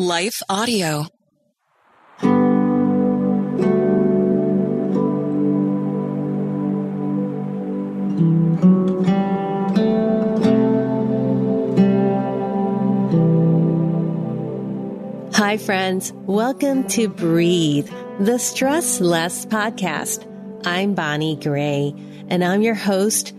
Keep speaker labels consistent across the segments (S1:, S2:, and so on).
S1: Life Audio.
S2: Hi, friends. Welcome to Breathe, the Stress Less podcast. I'm Bonnie Gray, and I'm your host,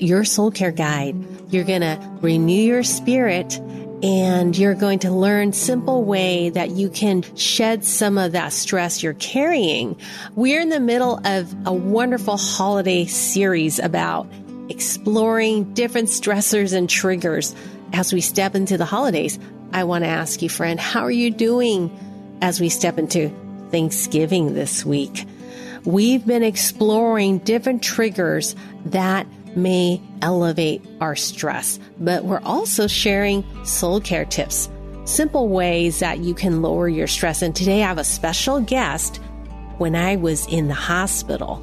S2: your soul care guide. You're going to renew your spirit and you're going to learn simple way that you can shed some of that stress you're carrying. We're in the middle of a wonderful holiday series about exploring different stressors and triggers as we step into the holidays. I want to ask you, friend, how are you doing as we step into Thanksgiving this week? We've been exploring different triggers that may elevate our stress, but we're also sharing soul care tips, simple ways that you can lower your stress. And today I have a special guest when I was in the hospital.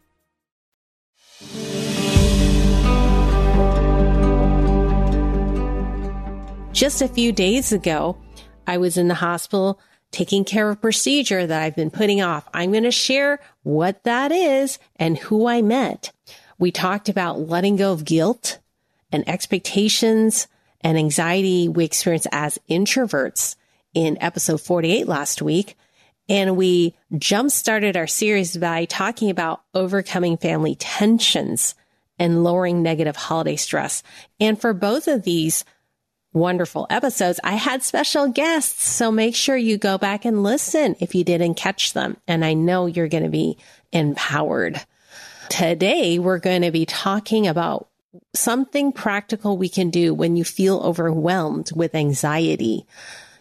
S2: Just a few days ago, I was in the hospital taking care of a procedure that I've been putting off. I'm going to share what that is and who I met. We talked about letting go of guilt and expectations and anxiety we experience as introverts in episode 48 last week. And we jump started our series by talking about overcoming family tensions and lowering negative holiday stress. And for both of these wonderful episodes, I had special guests. So make sure you go back and listen if you didn't catch them. And I know you're going to be empowered. Today, we're going to be talking about something practical we can do when you feel overwhelmed with anxiety.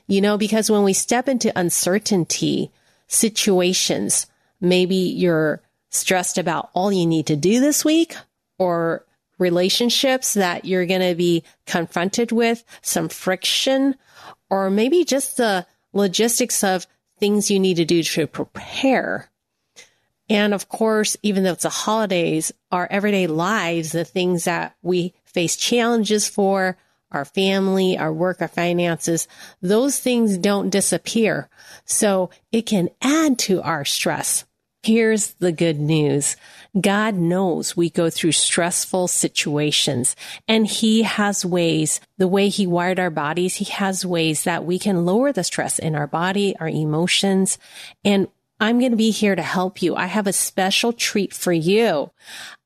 S2: You know, because when we step into uncertainty situations, maybe you're stressed about all you need to do this week or relationships that you're going to be confronted with, some friction, or maybe just the logistics of things you need to do to prepare. And of course, even though it's the holidays, our everyday lives, the things that we face challenges for, our family, our work, our finances, those things don't disappear. So it can add to our stress. Here's the good news. God knows we go through stressful situations and he has ways, the way he wired our bodies, he has ways that we can lower the stress in our body, our emotions. And I'm going to be here to help you. I have a special treat for you.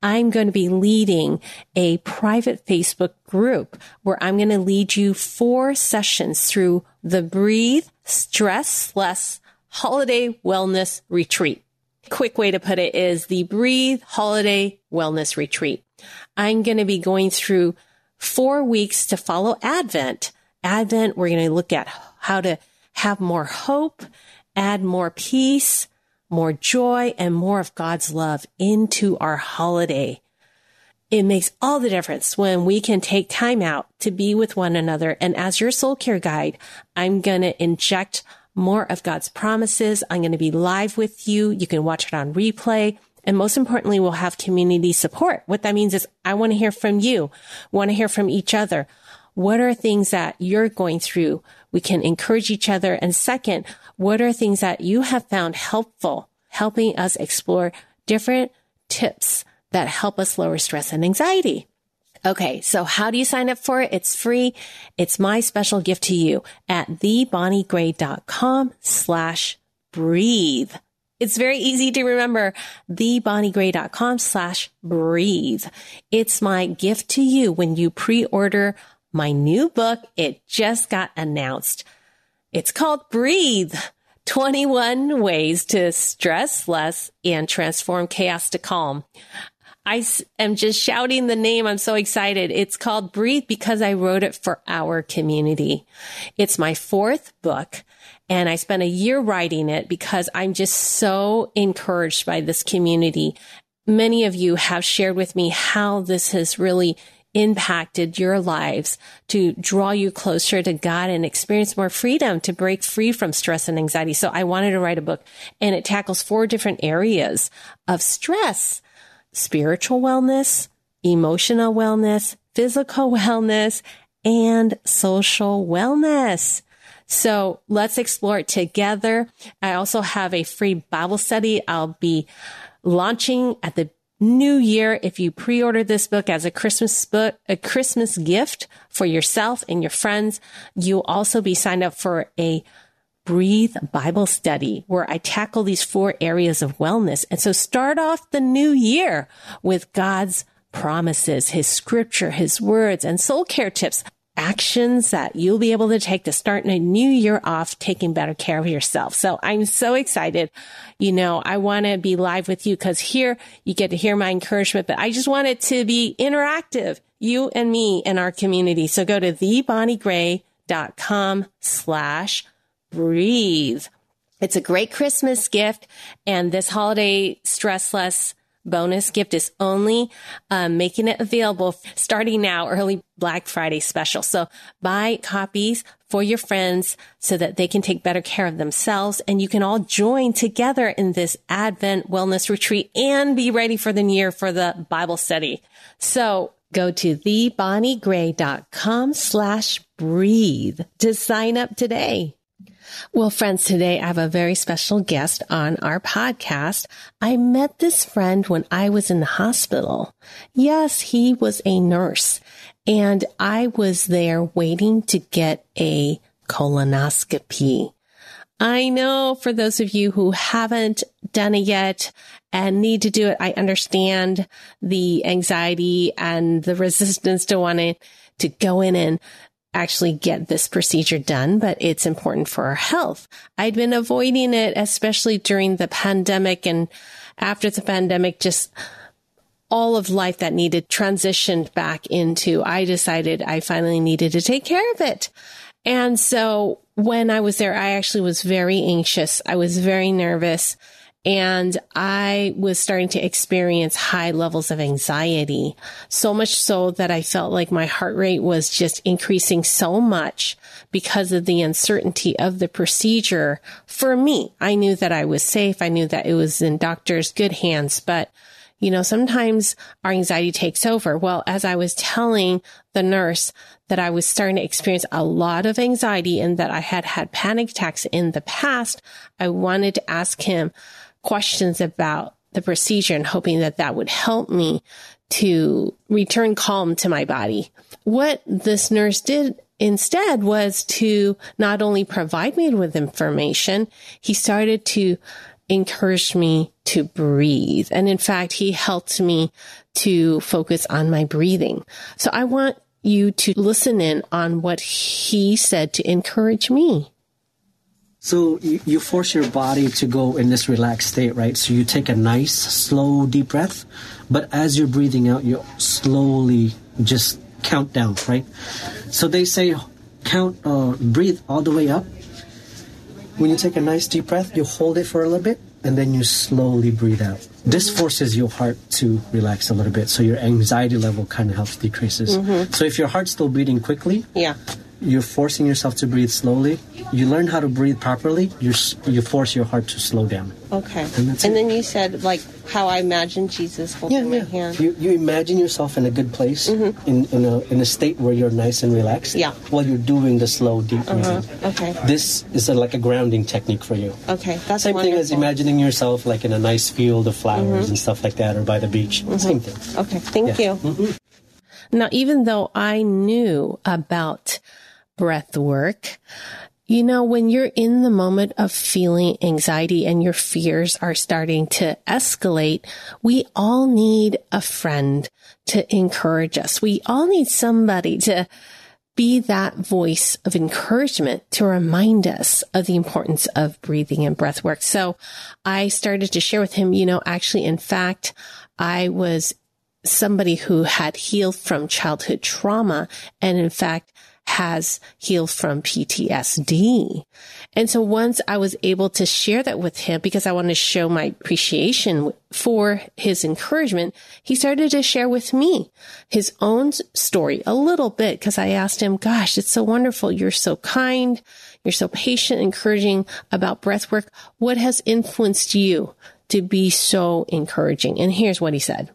S2: I'm going to be leading a private Facebook group where I'm going to lead you four sessions through the Breathe Stress Less Holiday Wellness Retreat quick way to put it is the Breathe Holiday Wellness Retreat. I'm going to be going through four weeks to follow Advent. Advent, we're going to look at how to have more hope, add more peace, more joy, and more of God's love into our holiday. It makes all the difference when we can take time out to be with one another. And as your soul care guide, I'm going to inject more of God's promises. I'm going to be live with you. You can watch it on replay. And most importantly, we'll have community support. What that means is I want to hear from you, want to hear from each other. What are things that you're going through? We can encourage each other. And second, what are things that you have found helpful, helping us explore different tips that help us lower stress and anxiety? Okay, so how do you sign up for it? It's free. It's my special gift to you at thebonniegray.com slash breathe. It's very easy to remember, thebonniegray.com slash breathe. It's my gift to you when you pre-order my new book. It just got announced. It's called Breathe. 21 ways to stress less and transform chaos to calm. I am just shouting the name. I'm so excited. It's called Breathe because I wrote it for our community. It's my fourth book and I spent a year writing it because I'm just so encouraged by this community. Many of you have shared with me how this has really impacted your lives to draw you closer to God and experience more freedom to break free from stress and anxiety. So I wanted to write a book and it tackles four different areas of stress spiritual wellness, emotional wellness, physical wellness, and social wellness. So let's explore it together. I also have a free Bible study I'll be launching at the new year if you pre-order this book as a Christmas book, a Christmas gift for yourself and your friends. You'll also be signed up for a Breathe Bible study where I tackle these four areas of wellness. And so start off the new year with God's promises, his scripture, his words and soul care tips, actions that you'll be able to take to start a new year off taking better care of yourself. So I'm so excited. You know, I want to be live with you because here you get to hear my encouragement, but I just want it to be interactive, you and me and our community. So go to thebonniegray.com slash breathe. It's a great Christmas gift and this holiday stress less bonus gift is only um, making it available starting now early black friday special. So buy copies for your friends so that they can take better care of themselves and you can all join together in this advent wellness retreat and be ready for the new year for the bible study. So go to thebonniegray.com slash breathe to sign up today well, friends, today I have a very special guest on our podcast. I met this friend when I was in the hospital. Yes, he was a nurse and I was there waiting to get a colonoscopy. I know for those of you who haven't done it yet and need to do it, I understand the anxiety and the resistance to wanting to go in and actually get this procedure done, but it's important for our health. I'd been avoiding it, especially during the pandemic and after the pandemic, just all of life that needed transitioned back into, I decided I finally needed to take care of it. And so when I was there, I actually was very anxious. I was very nervous and I was starting to experience high levels of anxiety. So much so that I felt like my heart rate was just increasing so much because of the uncertainty of the procedure. For me, I knew that I was safe. I knew that it was in doctors' good hands, but you know, sometimes our anxiety takes over. Well, as I was telling the nurse that I was starting to experience a lot of anxiety and that I had had panic attacks in the past, I wanted to ask him, questions about the procedure and hoping that that would help me to return calm to my body. What this nurse did instead was to not only provide me with information, he started to encourage me to breathe. And in fact, he helped me to focus on my breathing. So I want you to listen in on what he said to encourage me.
S1: So you, you force your body to go in this relaxed state, right? So you take a nice, slow, deep breath, but as you're breathing out, you slowly just count down, right? So they say count, uh, breathe all the way up. When you take a nice deep breath, you hold it for a little bit, and then you slowly breathe out. This forces your heart to relax a little bit, so your anxiety level kind of helps decreases. Mm-hmm. So if your heart's still beating quickly,
S2: yeah,
S1: you're forcing yourself to breathe slowly. You learn how to breathe properly. You you force your heart to slow down.
S2: Okay. And, and then you said like how I imagine Jesus holding yeah, yeah. my hand.
S1: You, you imagine yourself in a good place, mm-hmm. in in a in a state where you're nice and relaxed.
S2: Yeah.
S1: While you're doing the slow deep
S2: uh-huh. breathing. Okay.
S1: This is a, like a grounding technique for you.
S2: Okay. That's
S1: same
S2: wonderful.
S1: thing as imagining yourself like in a nice field of flowers mm-hmm. and stuff like that, or by the beach. Mm-hmm. Same thing.
S2: Okay. Thank yeah. you. Mm-hmm. Now, even though I knew about breath work, you know, when you're in the moment of feeling anxiety and your fears are starting to escalate, we all need a friend to encourage us. We all need somebody to be that voice of encouragement to remind us of the importance of breathing and breath work. So I started to share with him, you know, actually, in fact, I was somebody who had healed from childhood trauma and in fact has healed from PTSD. And so once I was able to share that with him because I wanted to show my appreciation for his encouragement, he started to share with me his own story a little bit because I asked him, gosh, it's so wonderful. You're so kind. You're so patient, encouraging about breath work. What has influenced you to be so encouraging? And here's what he said.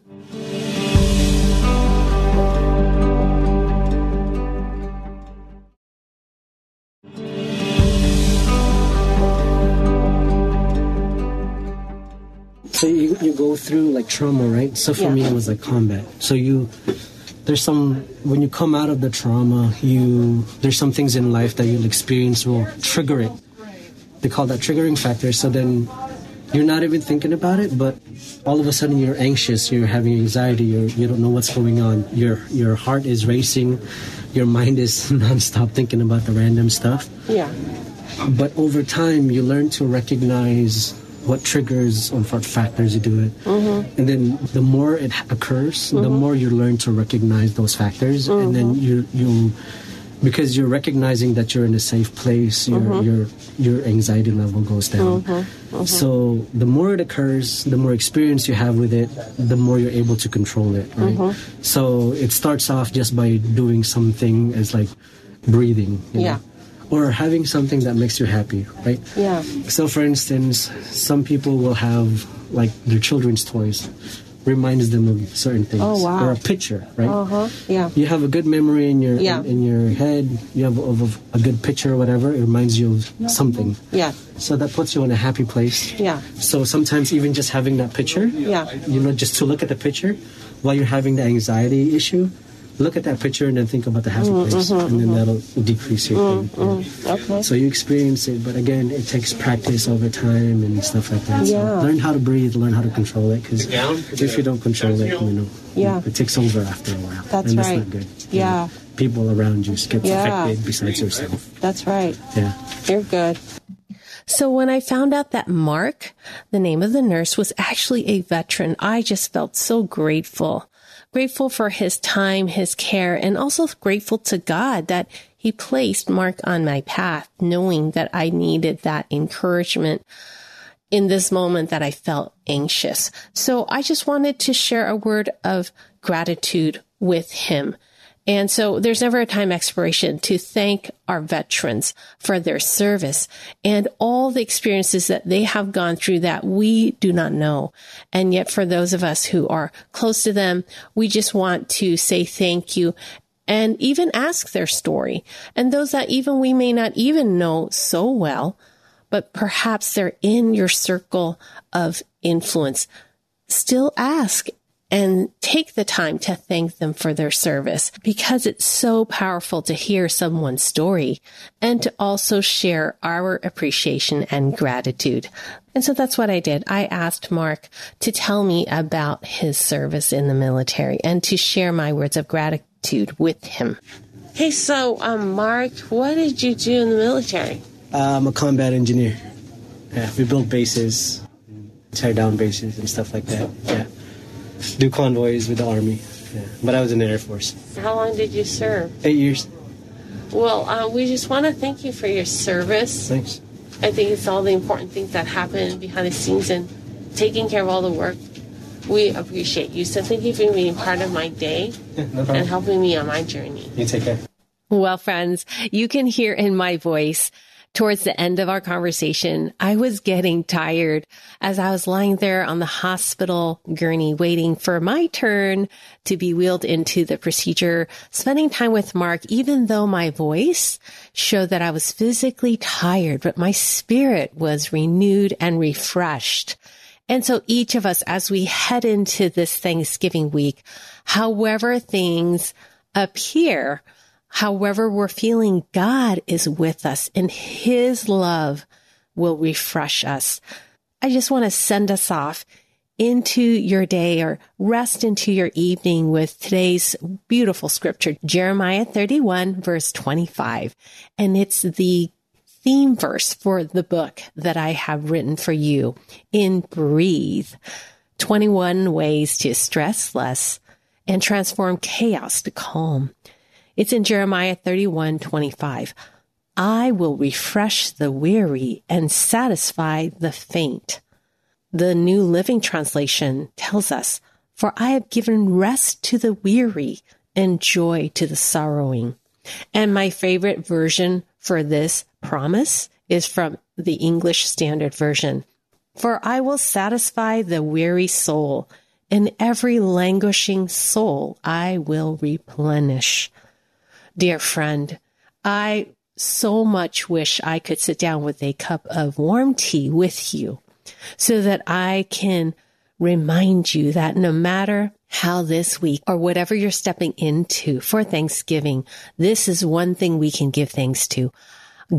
S1: You, you go through like trauma, right? So for
S2: Yeah.
S1: me, it was like combat. So you, there's some, when you come out of the trauma, you, there's some things in life that you'll experience will trigger it. They call that triggering factor. So then you're not even thinking about it, but all of a sudden you're anxious, you're having anxiety, you're, you don't know what's going on. Your, your heart is racing, your mind is nonstop thinking about the random stuff
S2: Yeah.
S1: but over time you learn to recognize what triggers or what factors you do it. Mm-hmm. And then the more it occurs the mm-hmm. more you learn to recognize those factors. And then mm-hmm. you you because you're recognizing that you're in a safe place your your your anxiety level goes down. So the more it occurs the more experience you have with it the more you're able to control it right? So it starts off just by doing something as like breathing you
S2: Yeah.
S1: know? Or having something that makes you happy, right?
S2: Yeah.
S1: So, for instance, some people will have like their children's toys reminds them of certain things,
S2: Oh, wow.
S1: or a picture, right?
S2: Uh huh. Yeah.
S1: You have a good memory in your
S2: Yeah.
S1: in, in your head. You have of, of a good picture or whatever. It reminds you of something.
S2: Yeah.
S1: So that puts you in a happy place.
S2: Yeah.
S1: So sometimes even just having that picture,
S2: Yeah.
S1: you know, just to look at the picture while you're having the anxiety issue, look at that picture and then think about the happy
S2: Mm-hmm,
S1: place, and mm-hmm, then mm-hmm. that'll decrease your pain.
S2: Mm-hmm, okay.
S1: So you experience it, but again, it takes practice over time and stuff like that.
S2: Yeah.
S1: So learn how to breathe, learn how to control it, because if you don't control it, you know,
S2: Yeah.
S1: it takes over after a while.
S2: That's
S1: and that's
S2: right.
S1: not good. You
S2: Yeah.
S1: know, people around you get
S2: Yeah.
S1: affected besides yourself.
S2: That's right.
S1: Yeah.
S2: You're good. So when I found out that Mark, the name of the nurse, was actually a veteran, I just felt so grateful. Grateful for his time, his care, and also grateful to God that he placed Mark on my path, knowing that I needed that encouragement in this moment that I felt anxious. So I just wanted to share a word of gratitude with him. And so there's never a time expiration to thank our veterans for their service and all the experiences that they have gone through that we do not know. And yet for those of us who are close to them, we just want to say thank you and even ask their story. And those that even we may not even know so well, but perhaps they're in your circle of influence. Still ask and take the time to thank them for their service because it's so powerful to hear someone's story and to also share our appreciation and gratitude. And so that's what I did. I asked Mark to tell me about his service in the military and to share my words of gratitude with him. Hey, so, um, Mark, what did you do in the military?
S1: I'm a combat engineer. Yeah, we build bases, tear down bases and stuff like that. Yeah. Do convoys with the army. Yeah. But I was in the Air Force.
S2: How long did you serve?
S1: Eight years.
S2: Well, uh, we just want to thank you for your service.
S1: Thanks.
S2: I think it's all the important things that happen behind the scenes and taking care of all the work. We appreciate you. So thank you for being part of my day
S1: Yeah, no
S2: and helping me on my journey.
S1: You take care.
S2: Well, friends, you can hear in my voice towards the end of our conversation, I was getting tired as I was lying there on the hospital gurney waiting for my turn to be wheeled into the procedure, spending time with Mark, even though my voice showed that I was physically tired, but my spirit was renewed and refreshed. And so each of us, as we head into this Thanksgiving week, However things appear, however we're feeling, God is with us and his love will refresh us. I just want to send us off into your day or rest into your evening with today's beautiful scripture, Jeremiah 31 verse 25. And it's the theme verse for the book that I have written for you in Breathe. 21 ways to stress less and transform chaos to calm. It's in Jeremiah 31, 25. I will refresh the weary and satisfy the faint. The New Living Translation tells us, For I have given rest to the weary and joy to the sorrowing. And my favorite version for this promise is from the English Standard Version. For I will satisfy the weary soul, and every languishing soul I will replenish. Dear friend, I so much wish I could sit down with a cup of warm tea with you so that I can remind you that no matter how this week or whatever you're stepping into for Thanksgiving, this is one thing we can give thanks to.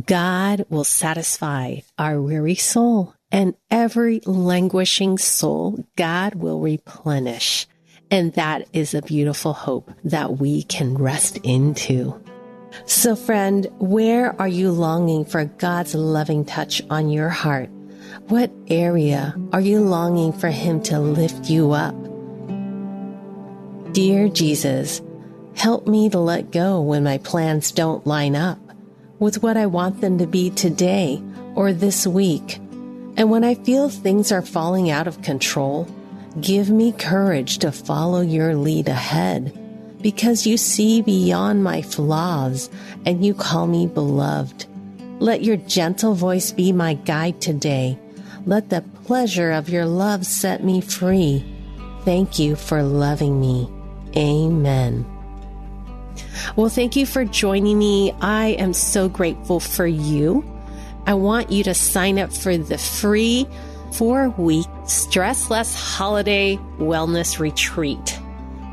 S2: God will satisfy our weary soul and every languishing soul God will replenish. And that is a beautiful hope that we can rest into. So friend, where are you longing for God's loving touch on your heart? What area are you longing for Him to lift you up? Dear Jesus, help me to let go when my plans don't line up with what I want them to be today or this week. And when I feel things are falling out of control, give me courage to follow your lead ahead because you see beyond my flaws and you call me beloved. Let your gentle voice be my guide today let the pleasure of your love set me free. Thank you for loving me. Amen. Well, thank you for joining me. I am so grateful for you. I want you to sign up for the free four week stress less holiday wellness retreat.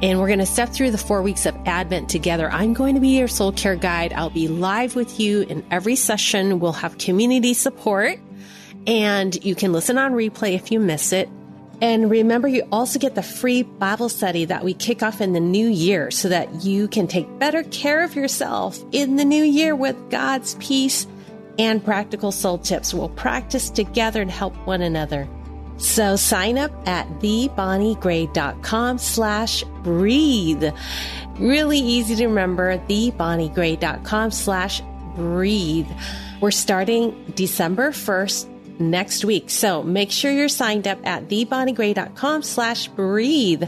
S2: And we're going to step through the four weeks of Advent together. I'm going to be your soul care guide. I'll be live with you in every session. We'll have community support and you can listen on replay if you miss it. And remember, you also get the free Bible study that we kick off in the new year so that you can take better care of yourself in the new year with God's peace and practical soul tips. We'll practice together and help one another. So sign up at thebonniegray.com slash breathe. Really easy to remember, thebonniegray.com slash breathe. We're starting December 1st next week. So make sure you're signed up at thebonniegray.com slash breathe.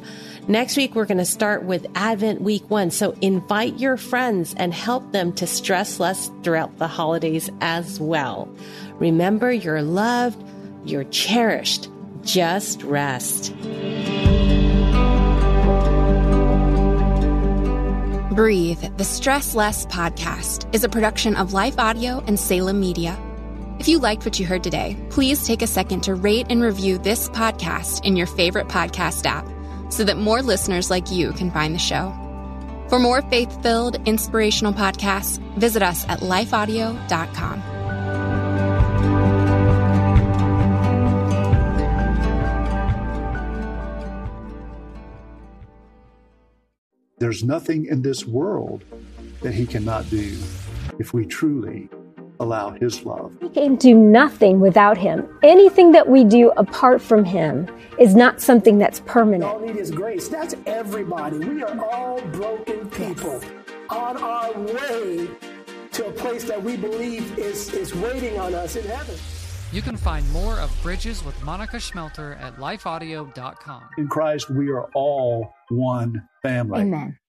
S2: Next week, we're going to start with Advent week one. So invite your friends and help them to stress less throughout the holidays as well. Remember, you're loved, you're cherished. Just rest.
S3: Breathe, the Stress Less podcast, is a production of Life Audio and Salem Media. If you liked what you heard today, please take a second to rate and review this podcast in your favorite podcast app so that more listeners like you can find the show. For more faith filled, inspirational podcasts, visit us at lifeaudio.com.
S4: There's nothing in this world that he cannot do if we truly allow His love.
S5: We can do nothing without Him. Anything that we do apart from Him is not something that's permanent.
S6: All need is grace. That's everybody. We are all broken people on our way to a place that we believe is, is waiting on us in heaven.
S7: You can find more of Bridges with Monica Schmelter at lifeaudio.com.
S4: In Christ, we are all one family.
S5: Amen.